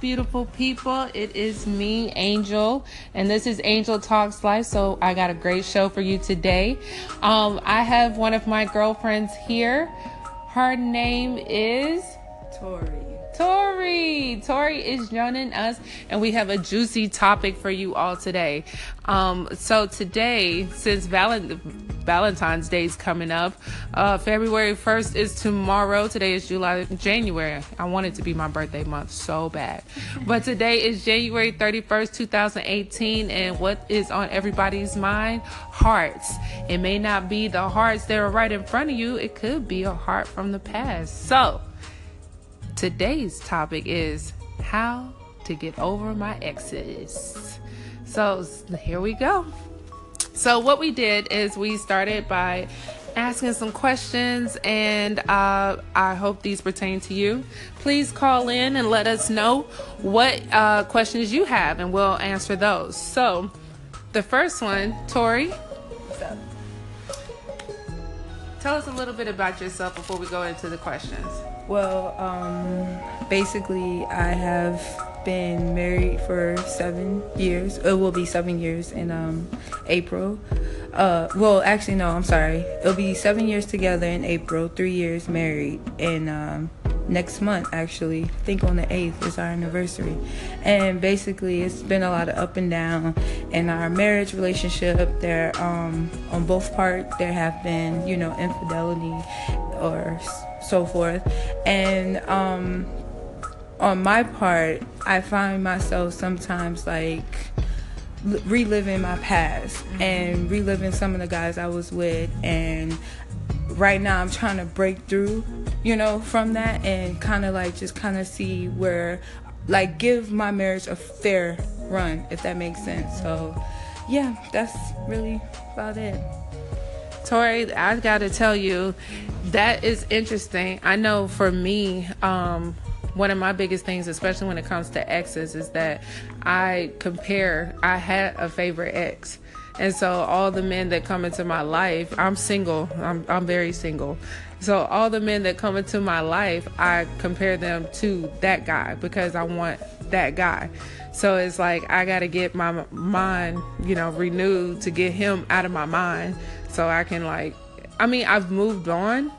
Beautiful people. It is me, Angel, and this is Angel Talks Life. So, I got a great show for you today. Um, I have one of my girlfriends here. Her name is Tori. Tori. Tori is joining us, and we have a juicy topic for you all today. Um, so today, since Valent- Valentine's Day is coming up, uh, February 1st is tomorrow. Today is July, January. I want it to be my birthday month so bad, but today is January 31st, 2018, and what is on everybody's mind? Hearts. It may not be the hearts that are right in front of you. It could be a heart from the past. So today's topic is how to get over my exes. So here we go. So what we did is we started by asking some questions, and uh, I hope these pertain to you. Please call in and let us know what uh, questions you have, and we'll answer those. So the first one, Tori. What's up? Tell us a little bit about yourself before we go into the questions. Well, um, basically, I have been married for seven years. It will be seven years in um, April. Uh, well, actually, no, I'm sorry. It'll be seven years together in April, three years married in um, next month, actually. I think on the 8th is our anniversary. And basically, it's been a lot of up and down in our marriage relationship. There, um, on both parts, there have been, you know, infidelity or so forth. And um, on my part, I find myself sometimes like reliving my past and reliving some of the guys I was with. And right now, I'm trying to break through, you know, from that and kind of like just kind of see where, like, give my marriage a fair run, if that makes sense. So, yeah, that's really about it. Tori, I got to tell you, that is interesting. I know for me, um, one of my biggest things, especially when it comes to exes, is that I compare. I had a favorite ex, and so all the men that come into my life, I'm single. I'm I'm very single. So all the men that come into my life, I compare them to that guy because I want that guy. So it's like I got to get my mind, you know, renewed to get him out of my mind so I can like I mean, I've moved on.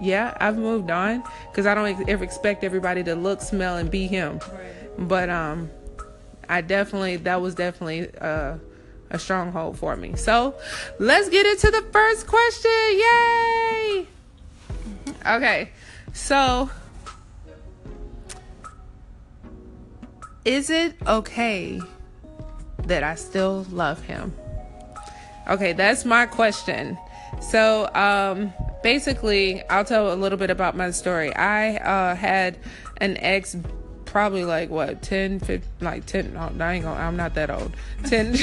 Yeah, I've moved on cuz I don't ever expect everybody to look, smell and be him. But um I definitely that was definitely uh a stronghold for me. So, let's get into the first question. Yay! Okay. So, is it okay that I still love him? Okay, that's my question. So, um, basically, I'll tell a little bit about my story. I uh, had an ex probably like what 10 15, like 10 no, I ain't gonna, i'm not that old. 10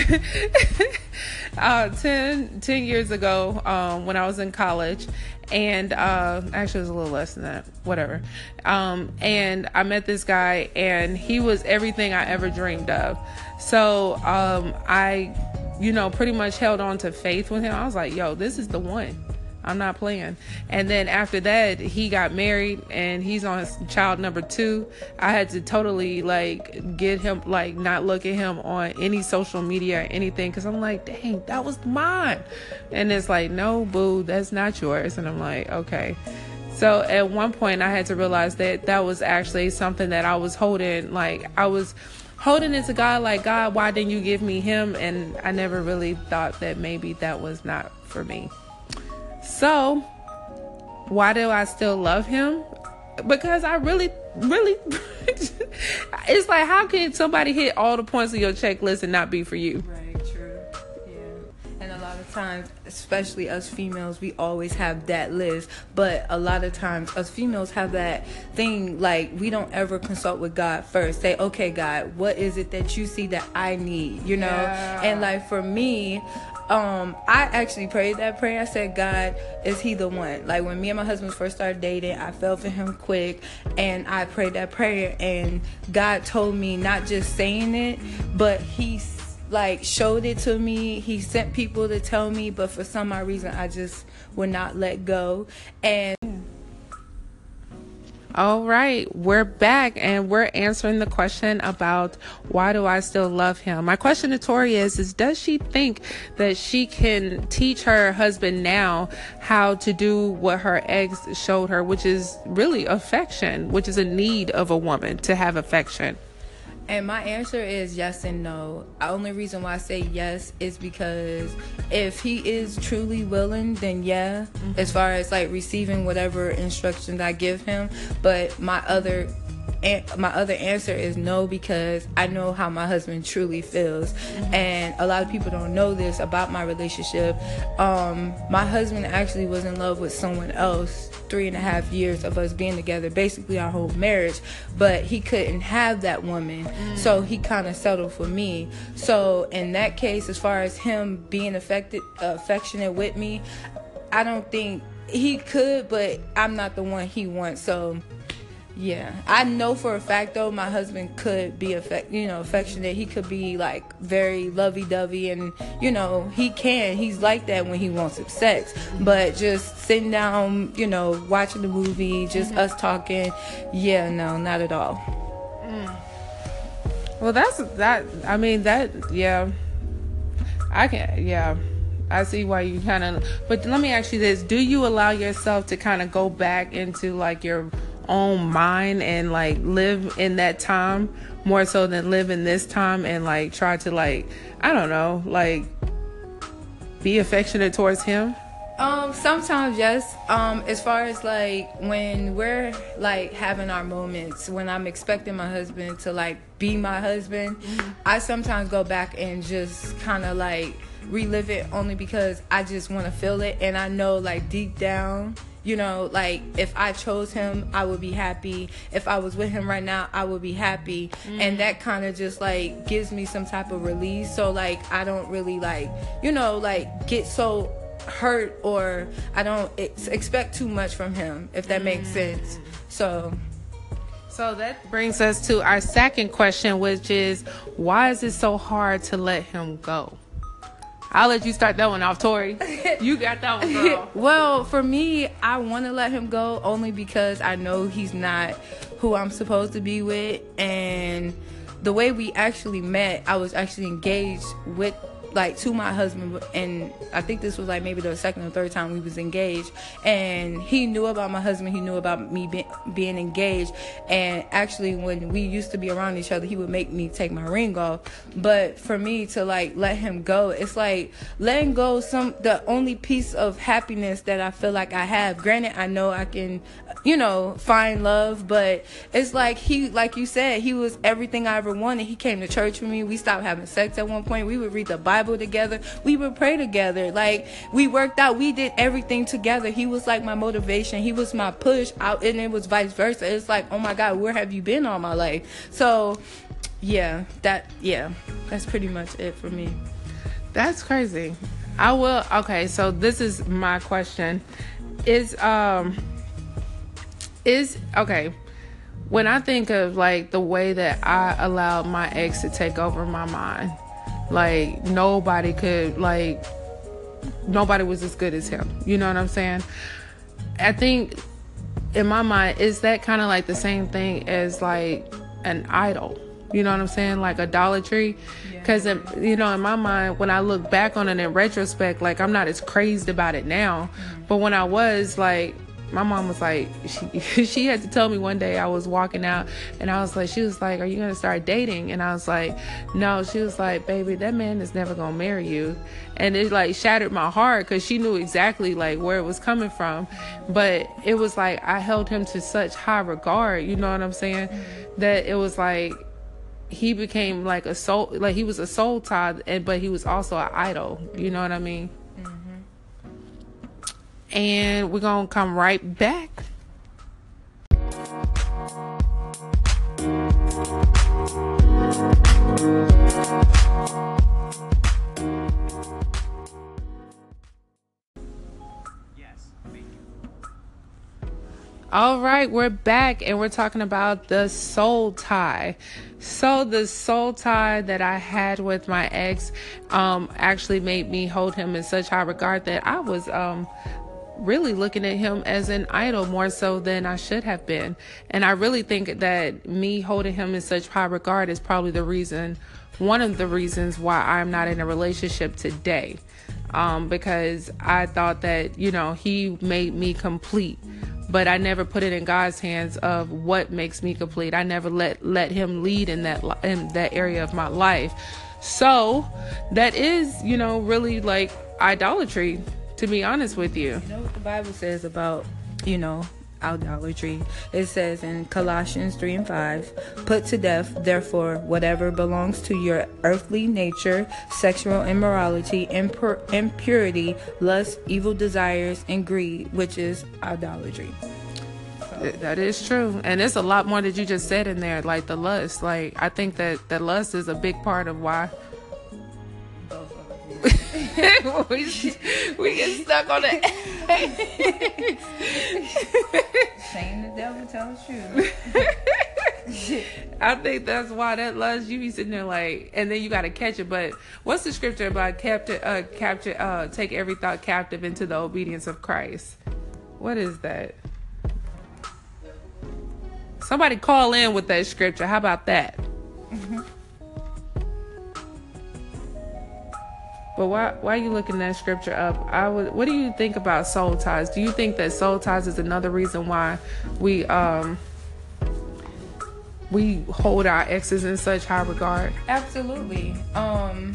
uh 10 10 years ago um when i was in college and uh actually it was a little less than that whatever. Um and i met this guy and he was everything i ever dreamed of. So um i you know pretty much held on to faith with him. I was like yo this is the one I'm not playing. And then after that, he got married and he's on child number two. I had to totally like get him, like not look at him on any social media or anything because I'm like, dang, that was mine. And it's like, no, boo, that's not yours. And I'm like, okay. So at one point, I had to realize that that was actually something that I was holding, like, I was holding it to God, like, God, why didn't you give me him? And I never really thought that maybe that was not for me. So, why do I still love him? Because I really, really, it's like, how can somebody hit all the points of your checklist and not be for you? Right, true. Yeah. And a lot of times, especially us females, we always have that list. But a lot of times, us females have that thing like we don't ever consult with God first. Say, okay, God, what is it that you see that I need? You know? Yeah. And like for me, um, I actually prayed that prayer. I said, God, is he the one? Like when me and my husband first started dating, I fell for him quick and I prayed that prayer and God told me not just saying it, but he like showed it to me. He sent people to tell me, but for some odd reason I just would not let go. And All right, we're back and we're answering the question about why do I still love him? My question to Tori is, is does she think that she can teach her husband now how to do what her ex showed her, which is really affection, which is a need of a woman to have affection? And my answer is yes and no. The only reason why I say yes is because if he is truly willing, then yeah, mm-hmm. as far as like receiving whatever instructions I give him. But my other my other answer is no because I know how my husband truly feels, mm-hmm. and a lot of people don't know this about my relationship. Um, my husband actually was in love with someone else three and a half years of us being together, basically our whole marriage, but he couldn't have that woman, mm. so he kind of settled for me. So in that case, as far as him being affected, affectionate with me, I don't think he could, but I'm not the one he wants. So yeah, I know for a fact though my husband could be affect, you know, affectionate. He could be like very lovey-dovey, and you know he can. He's like that when he wants sex. But just sitting down, you know, watching the movie, just mm-hmm. us talking, yeah, no, not at all. Mm. Well, that's that. I mean that. Yeah, I can. Yeah. I see why you kind of, but let me ask you this: Do you allow yourself to kind of go back into like your own mind and like live in that time more so than live in this time and like try to like I don't know like be affectionate towards him? Um, sometimes yes. Um, as far as like when we're like having our moments, when I'm expecting my husband to like be my husband, mm-hmm. I sometimes go back and just kind of like relive it only because I just want to feel it, and I know like deep down you know like if i chose him i would be happy if i was with him right now i would be happy mm. and that kind of just like gives me some type of release so like i don't really like you know like get so hurt or i don't ex- expect too much from him if that mm. makes sense so so that brings us to our second question which is why is it so hard to let him go I'll let you start that one off, Tori. You got that one, girl. well, for me, I want to let him go only because I know he's not who I'm supposed to be with, and the way we actually met, I was actually engaged with like to my husband and I think this was like maybe the second or third time we was engaged. And he knew about my husband. He knew about me be- being engaged. And actually when we used to be around each other he would make me take my ring off. But for me to like let him go it's like letting go some the only piece of happiness that I feel like I have. Granted I know I can you know find love but it's like he like you said he was everything I ever wanted. He came to church with me. We stopped having sex at one point. We would read the Bible Bible together. We would pray together. Like we worked out. We did everything together. He was like my motivation. He was my push out, and it was vice versa. It's like, oh my God, where have you been all my life? So, yeah, that yeah, that's pretty much it for me. That's crazy. I will. Okay, so this is my question. Is um is okay when I think of like the way that I allowed my ex to take over my mind, like nobody could like nobody was as good as him. You know what I'm saying? I think in my mind is that kind of like the same thing as like an idol. You know what I'm saying? Like idolatry. Because, yeah. you know, in my mind, when I look back on it in retrospect, like I'm not as crazed about it now. Mm-hmm. But when I was, like, my mom was like she she had to tell me one day I was walking out and I was like she was like are you gonna start dating? And I was like no. She was like baby that man is never gonna marry you. And it like shattered my heart because she knew exactly like where it was coming from. But it was like I held him to such high regard you know what I'm saying? That it was like he became like a soul like he was a soul tie and but he was also an idol you know what I mean and we're going to come right back. All right, we're back and we're talking about the soul tie. So the soul tie that I had with my ex um actually made me hold him in such high regard that I was um really looking at him as an idol more so than I should have been. And I really think that me holding him in such high regard is probably the reason, one of the reasons why I'm not in a relationship today. Um, because I thought that, you know, he made me complete but I never put it in God's hands of what makes me complete. I never let let him lead in that in that area of my life. So, that is, you know, really like idolatry to be honest with you. You know what the Bible says about, you know, idolatry. It says in Colossians 3 and 5, put to death, therefore, whatever belongs to your earthly nature, sexual immorality, impur- impurity, lust, evil desires, and greed, which is idolatry. That is true. And it's a lot more that you just said in there, like the lust. Like, I think that the lust is a big part of why we, we get stuck on it. Saying the devil tell the truth. I think that's why that lust you be sitting there like, and then you got to catch it. But what's the scripture about capture, uh, capture, uh, take every thought captive into the obedience of Christ? What is that? Somebody call in with that scripture. How about that? Mm-hmm. But why why are you looking that scripture up? I would. What do you think about soul ties? Do you think that soul ties is another reason why we um we hold our exes in such high regard? Absolutely. Um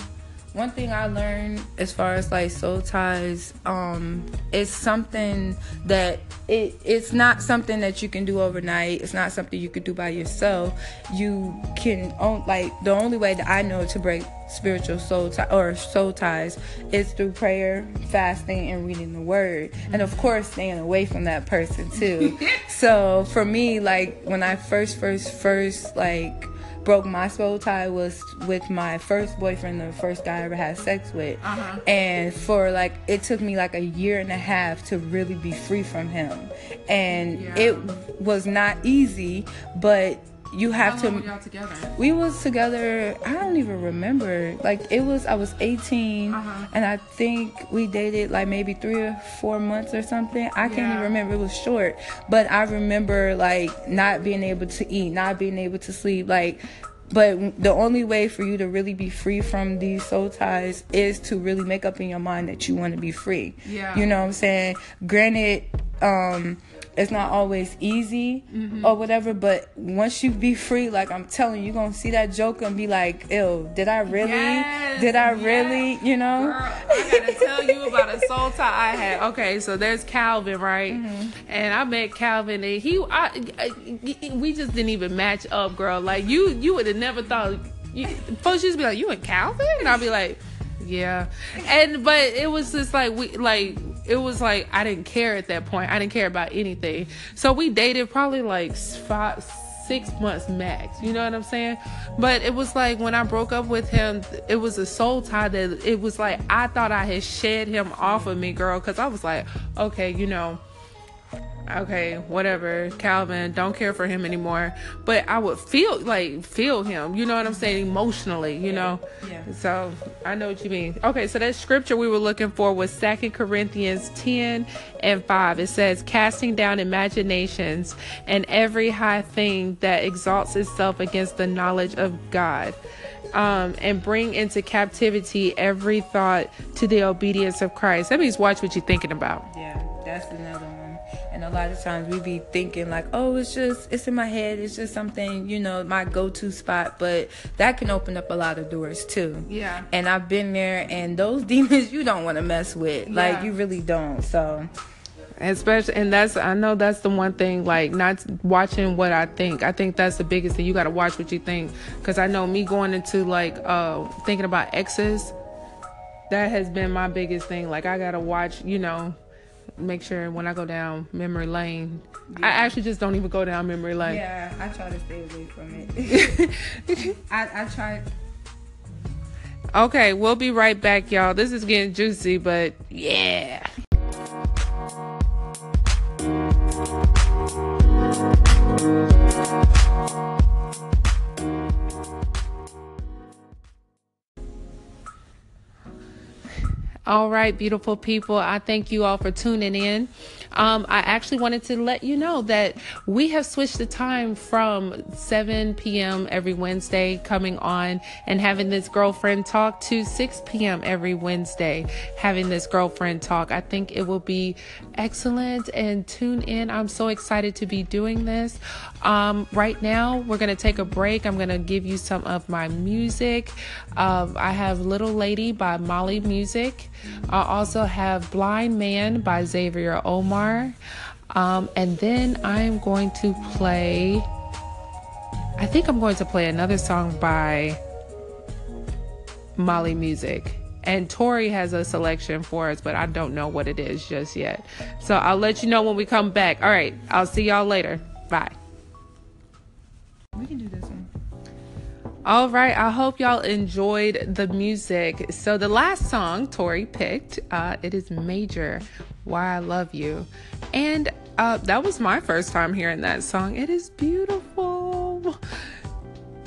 one thing I learned as far as like soul ties, um, it's something that it it's not something that you can do overnight. It's not something you could do by yourself. You can on like the only way that I know to break spiritual soul tie or soul ties is through prayer, fasting, and reading the word, and of course staying away from that person too. so for me, like when I first first first like broke my soul tie was with my first boyfriend, the first guy I ever had sex with. Uh-huh. And for like, it took me like a year and a half to really be free from him. And yeah. it was not easy, but you have How to we was together i don't even remember like it was i was 18 uh-huh. and i think we dated like maybe three or four months or something i can't even remember it was short but i remember like not being able to eat not being able to sleep like but the only way for you to really be free from these soul ties is to really make up in your mind that you want to be free. Yeah. You know what I'm saying? Granted, um, it's not always easy mm-hmm. or whatever, but once you be free, like I'm telling you, you're gonna see that joke and be like, ew, did I really? Yes, did I yes. really? You know? Girl, I gotta tell you about a soul tie I had. Okay, so there's Calvin, right? Mm-hmm. And I met Calvin and he I, I, we just didn't even match up, girl. Like you you would have never thought you, folks used to be like, You and Calvin? And I'd be like, Yeah. And but it was just like we like it was like I didn't care at that point. I didn't care about anything. So we dated probably like five, six months max. You know what I'm saying? But it was like when I broke up with him, it was a soul tie that it was like I thought I had shed him off of me, girl, because I was like, okay, you know okay, whatever, Calvin, don't care for him anymore. But I would feel like feel him, you know what I'm saying, emotionally, you know. Yeah. So I know what you mean. Okay, so that scripture we were looking for was Second Corinthians 10 and 5. It says, casting down imaginations and every high thing that exalts itself against the knowledge of God. Um, and bring into captivity every thought to the obedience of Christ. That means watch what you're thinking about. Yeah, that's another one. And a lot of times we be thinking like, oh, it's just, it's in my head. It's just something, you know, my go-to spot. But that can open up a lot of doors too. Yeah. And I've been there and those demons you don't want to mess with. Yeah. Like you really don't. So especially and that's i know that's the one thing like not watching what i think i think that's the biggest thing you got to watch what you think because i know me going into like uh thinking about exes that has been my biggest thing like i gotta watch you know make sure when I go down memory lane, yeah. I actually just don't even go down memory lane. Yeah, I try to stay away from it. I, I try. Okay, we'll be right back, y'all. This is getting juicy, but yeah. All right, beautiful people. I thank you all for tuning in. Um, I actually wanted to let you know that we have switched the time from 7 p.m. every Wednesday coming on and having this girlfriend talk to 6 p.m. every Wednesday having this girlfriend talk. I think it will be excellent and tune in. I'm so excited to be doing this. Um, right now, we're going to take a break. I'm going to give you some of my music. Um, I have Little Lady by Molly Music. I also have Blind Man by Xavier Omar. Um, and then I'm going to play, I think I'm going to play another song by Molly Music. And Tori has a selection for us, but I don't know what it is just yet. So I'll let you know when we come back. All right, I'll see y'all later. Bye. We can do this one. All right, I hope y'all enjoyed the music. So the last song Tori picked, uh, it is Major, Why I Love You, and uh, that was my first time hearing that song. It is beautiful.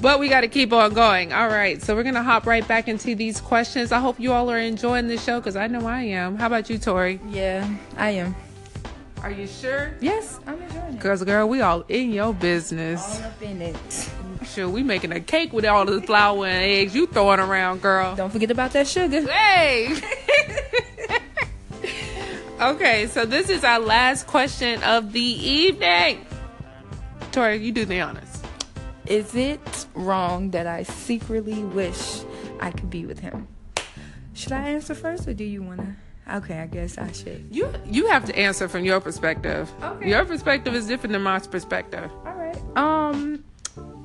But we got to keep on going. All right, so we're gonna hop right back into these questions. I hope you all are enjoying the show because I know I am. How about you, Tori? Yeah, I am. Are you sure? Yes, I'm enjoying it. Cause girl, we all in your business. All up in it. Sure, we making a cake with all the flour and eggs you throwing around, girl. Don't forget about that sugar. Hey. okay, so this is our last question of the evening. Tori, you do the honors. Is it wrong that I secretly wish I could be with him? Should I answer first or do you want to? Okay, I guess I should. You you have to answer from your perspective. Okay. Your perspective is different than my perspective. All right. Um,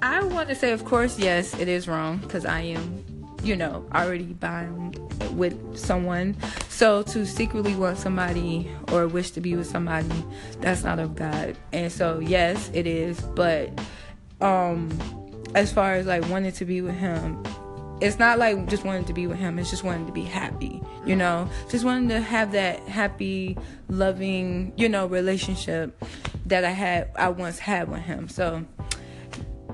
I want to say, of course, yes, it is wrong because I am, you know, already bound with someone. So to secretly want somebody or wish to be with somebody, that's not of God. And so, yes, it is. But, um, as far as like wanting to be with him, it's not like just wanting to be with him. It's just wanting to be happy, you know, just wanting to have that happy, loving, you know, relationship that I had, I once had with him. So,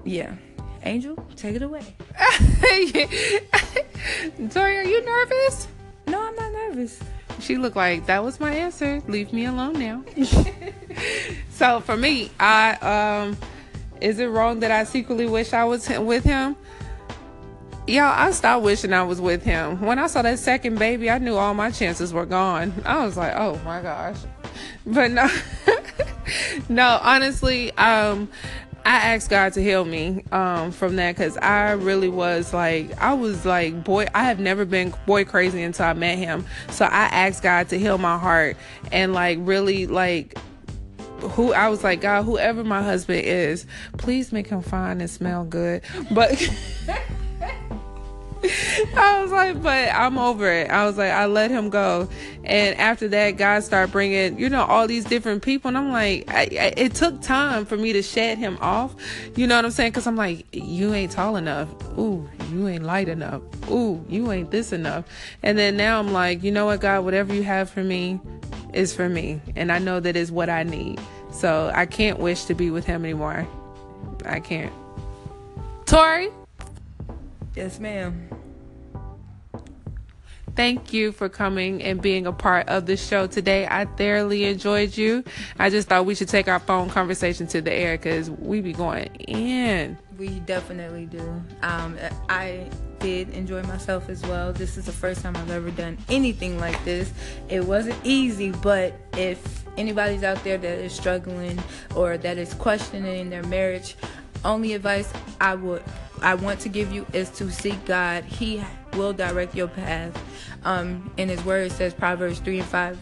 yeah. Angel, take it away. Tori, are you nervous? No, I'm not nervous. She looked like that was my answer. Leave me alone now. so for me, I um, is it wrong that I secretly wish I was with him? Y'all, I stopped wishing I was with him. When I saw that second baby, I knew all my chances were gone. I was like, oh my gosh. But no, no, honestly, um, I asked God to heal me um, from that because I really was like, I was like, boy, I have never been boy crazy until I met him. So I asked God to heal my heart and like really like who I was like, God, whoever my husband is, please make him fine and smell good. But I was like, but I'm over it. I was like, I let him go. And after that, God started bringing, you know, all these different people. And I'm like, I, I, it took time for me to shed him off. You know what I'm saying? Because I'm like, you ain't tall enough. Ooh, you ain't light enough. Ooh, you ain't this enough. And then now I'm like, you know what, God, whatever you have for me is for me. And I know that is what I need. So I can't wish to be with him anymore. I can't. Tori? Yes, ma'am. Thank you for coming and being a part of the show today. I thoroughly enjoyed you. I just thought we should take our phone conversation to the air because we be going in. We definitely do. Um, I did enjoy myself as well. This is the first time I've ever done anything like this. It wasn't easy, but if anybody's out there that is struggling or that is questioning their marriage, only advice I would I want to give you is to seek God. He will direct your path. Um, in His Word, it says Proverbs three and five.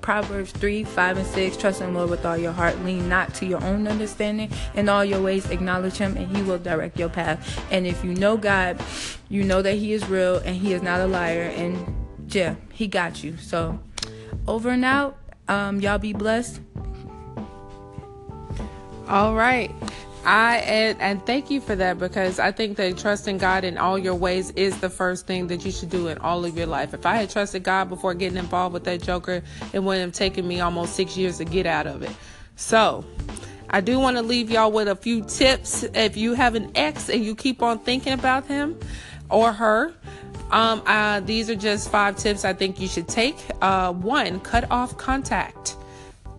Proverbs 3, 5, and 6 Trust in the Lord with all your heart. Lean not to your own understanding. In all your ways, acknowledge Him, and He will direct your path. And if you know God, you know that He is real and He is not a liar. And yeah, He got you. So, over and out. Um, y'all be blessed. All right. I and, and thank you for that because I think that trusting God in all your ways is the first thing that you should do in all of your life. If I had trusted God before getting involved with that joker, it wouldn't have taken me almost six years to get out of it. So I do want to leave y'all with a few tips. If you have an ex and you keep on thinking about him or her, Um, uh, these are just five tips I think you should take. Uh, one, cut off contact.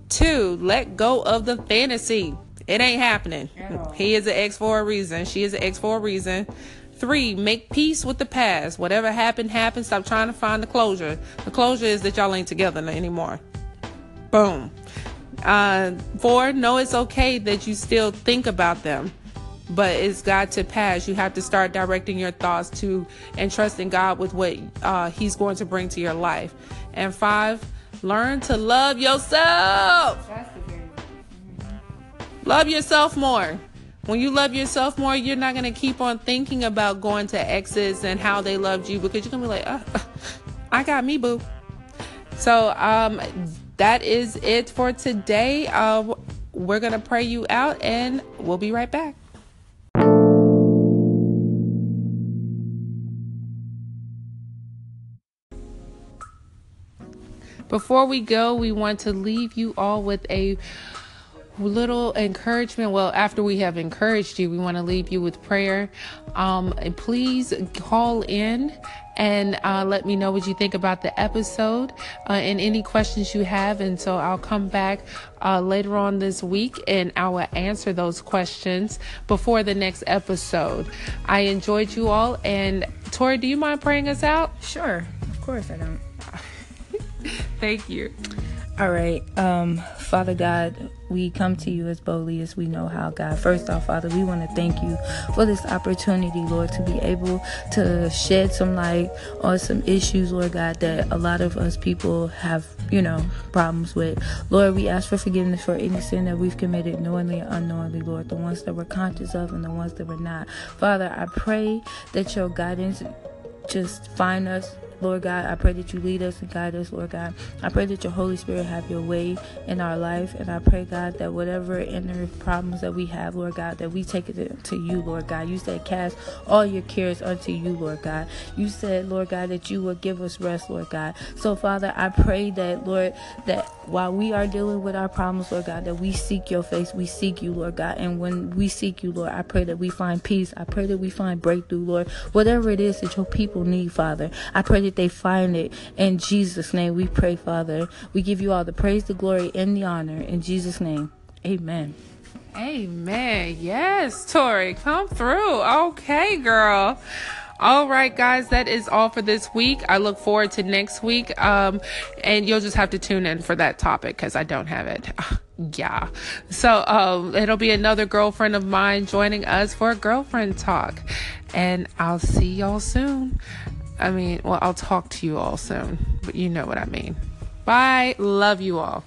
Two, let go of the fantasy. It ain't happening. He is an ex for a reason. She is an ex for a reason. Three, make peace with the past. Whatever happened, happened. Stop trying to find the closure. The closure is that y'all ain't together anymore. Boom. Uh, four, know it's okay that you still think about them, but it's got to pass. You have to start directing your thoughts to and trusting God with what uh, He's going to bring to your life. And five, learn to love yourself. Love yourself more. When you love yourself more, you're not going to keep on thinking about going to exes and how they loved you because you're going to be like, uh, I got me, boo. So, um, that is it for today. Uh, we're going to pray you out and we'll be right back. Before we go, we want to leave you all with a little encouragement. Well, after we have encouraged you, we want to leave you with prayer. Um, please call in and uh, let me know what you think about the episode uh, and any questions you have. And so I'll come back uh, later on this week and I will answer those questions before the next episode. I enjoyed you all. And Tori, do you mind praying us out? Sure, of course I don't. Thank you. All right. Um, Father God, we come to you as boldly as we know how, God. First off, Father, we want to thank you for this opportunity, Lord, to be able to shed some light on some issues, Lord God, that a lot of us people have, you know, problems with. Lord, we ask for forgiveness for any sin that we've committed knowingly or unknowingly, Lord, the ones that we're conscious of and the ones that we're not. Father, I pray that your guidance just find us Lord God, I pray that you lead us and guide us, Lord God. I pray that your Holy Spirit have your way in our life. And I pray, God, that whatever inner problems that we have, Lord God, that we take it to you, Lord God. You said, cast all your cares unto you, Lord God. You said, Lord God, that you will give us rest, Lord God. So, Father, I pray that, Lord, that while we are dealing with our problems, Lord God, that we seek your face, we seek you, Lord God. And when we seek you, Lord, I pray that we find peace. I pray that we find breakthrough, Lord. Whatever it is that your people need, Father, I pray that they find it. In Jesus' name we pray, Father. We give you all the praise, the glory, and the honor. In Jesus' name, amen. Amen. Yes, Tori, come through. Okay, girl. All right, guys, that is all for this week. I look forward to next week. Um, and you'll just have to tune in for that topic because I don't have it. yeah. So, um, it'll be another girlfriend of mine joining us for a girlfriend talk. And I'll see y'all soon. I mean, well, I'll talk to you all soon, but you know what I mean. Bye. Love you all.